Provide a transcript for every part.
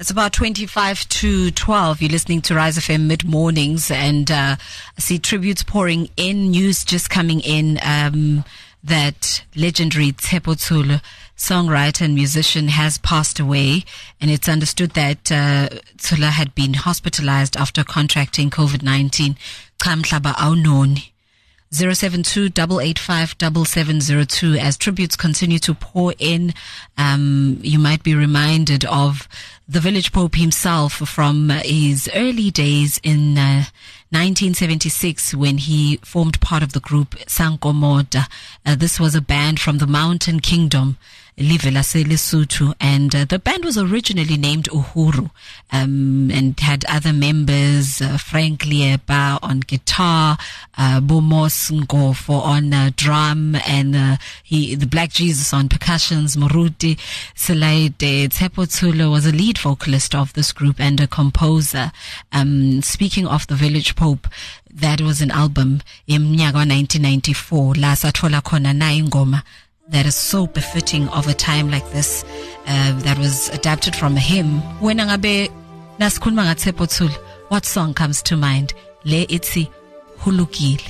It's about 25 to 12. You're listening to Rise FM mid mornings and uh, I see tributes pouring in, news just coming in um, that legendary Tshepo Tshola, songwriter and musician, has passed away. And it's understood that uh, Tshola had been hospitalized after contracting COVID 19. Kamhlaba Aunoni. 072 as tributes continue to pour in. Um, you might be reminded of the village pope himself from his early days in uh, 1976 when he formed part of the group Sankomota. Uh, this was a band from the Mountain Kingdom. Livela Lesotho, and uh, the band was originally named Uhuru, um, and had other members, uh, Frank Leepa on guitar, uh, Bomos Ngofo on uh, drum, and uh, he, the Black Jesus on percussions, Moruti Selaide, Tshepo Tshola was a lead vocalist of this group and a composer. Um, speaking of the Village Pope, that was an album in 1994, La Sathola Kona Na Ingoma that is so befitting of a time like this uh, that was adapted from a hymn. Ngabe what song comes to mind? Le ithi Holokile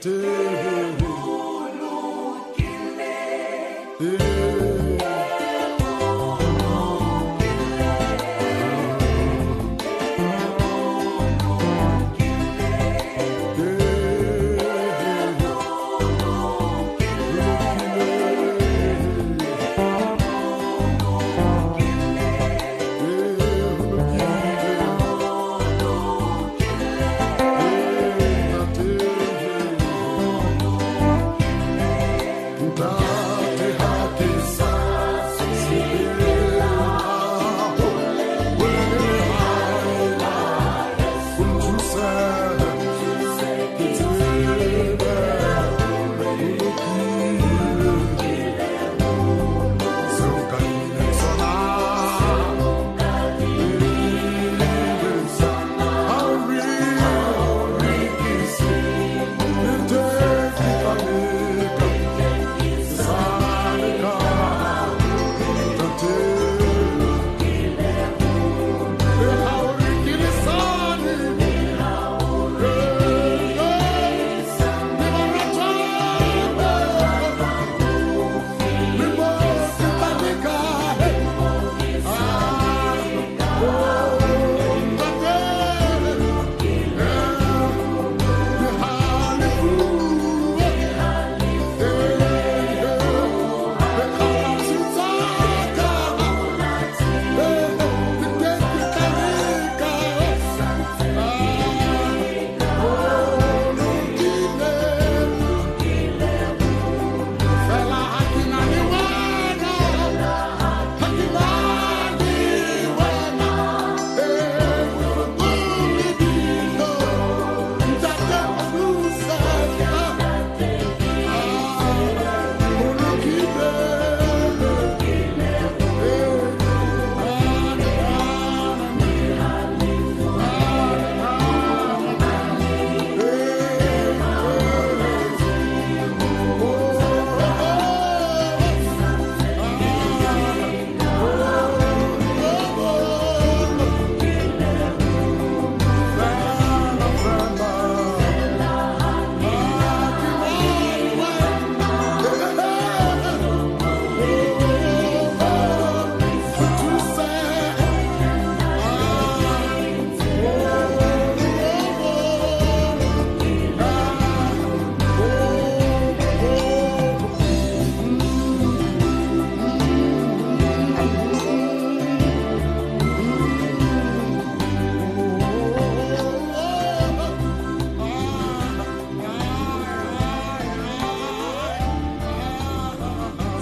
to Everybody.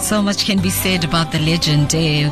So much can be said about the legend. Eh.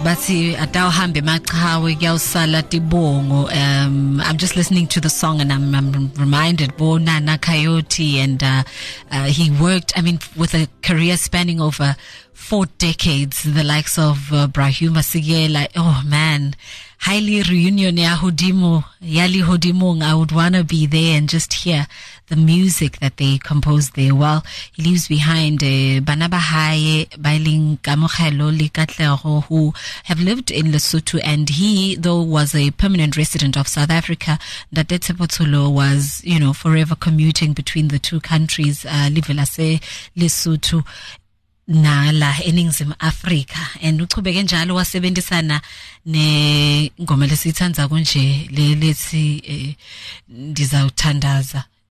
Um, I'm just listening to the song and I'm, I'm reminded Bo Nana Coyote and uh, uh, he worked. I mean, with a career spanning over four decades, the likes of uh, Brahima Sigela. Oh man, highly reunion ya Hodimo, Yali Hodimong. I would wanna be there and just hear the music that they composed there. Well, he leaves behind uh, Banaba Haye, Bailing Kamogelo Likatlero, who have lived in Lesotho. And he, though, was a permanent resident of South Africa, Potolo was, you know, forever commuting between the two countries, uh, Livelase, Lesotho nala eningizimu Afrika. And uchubeke njalo wasebenzisana nengoma lesithanza kunje lelethi eh, ndizawuthandaza.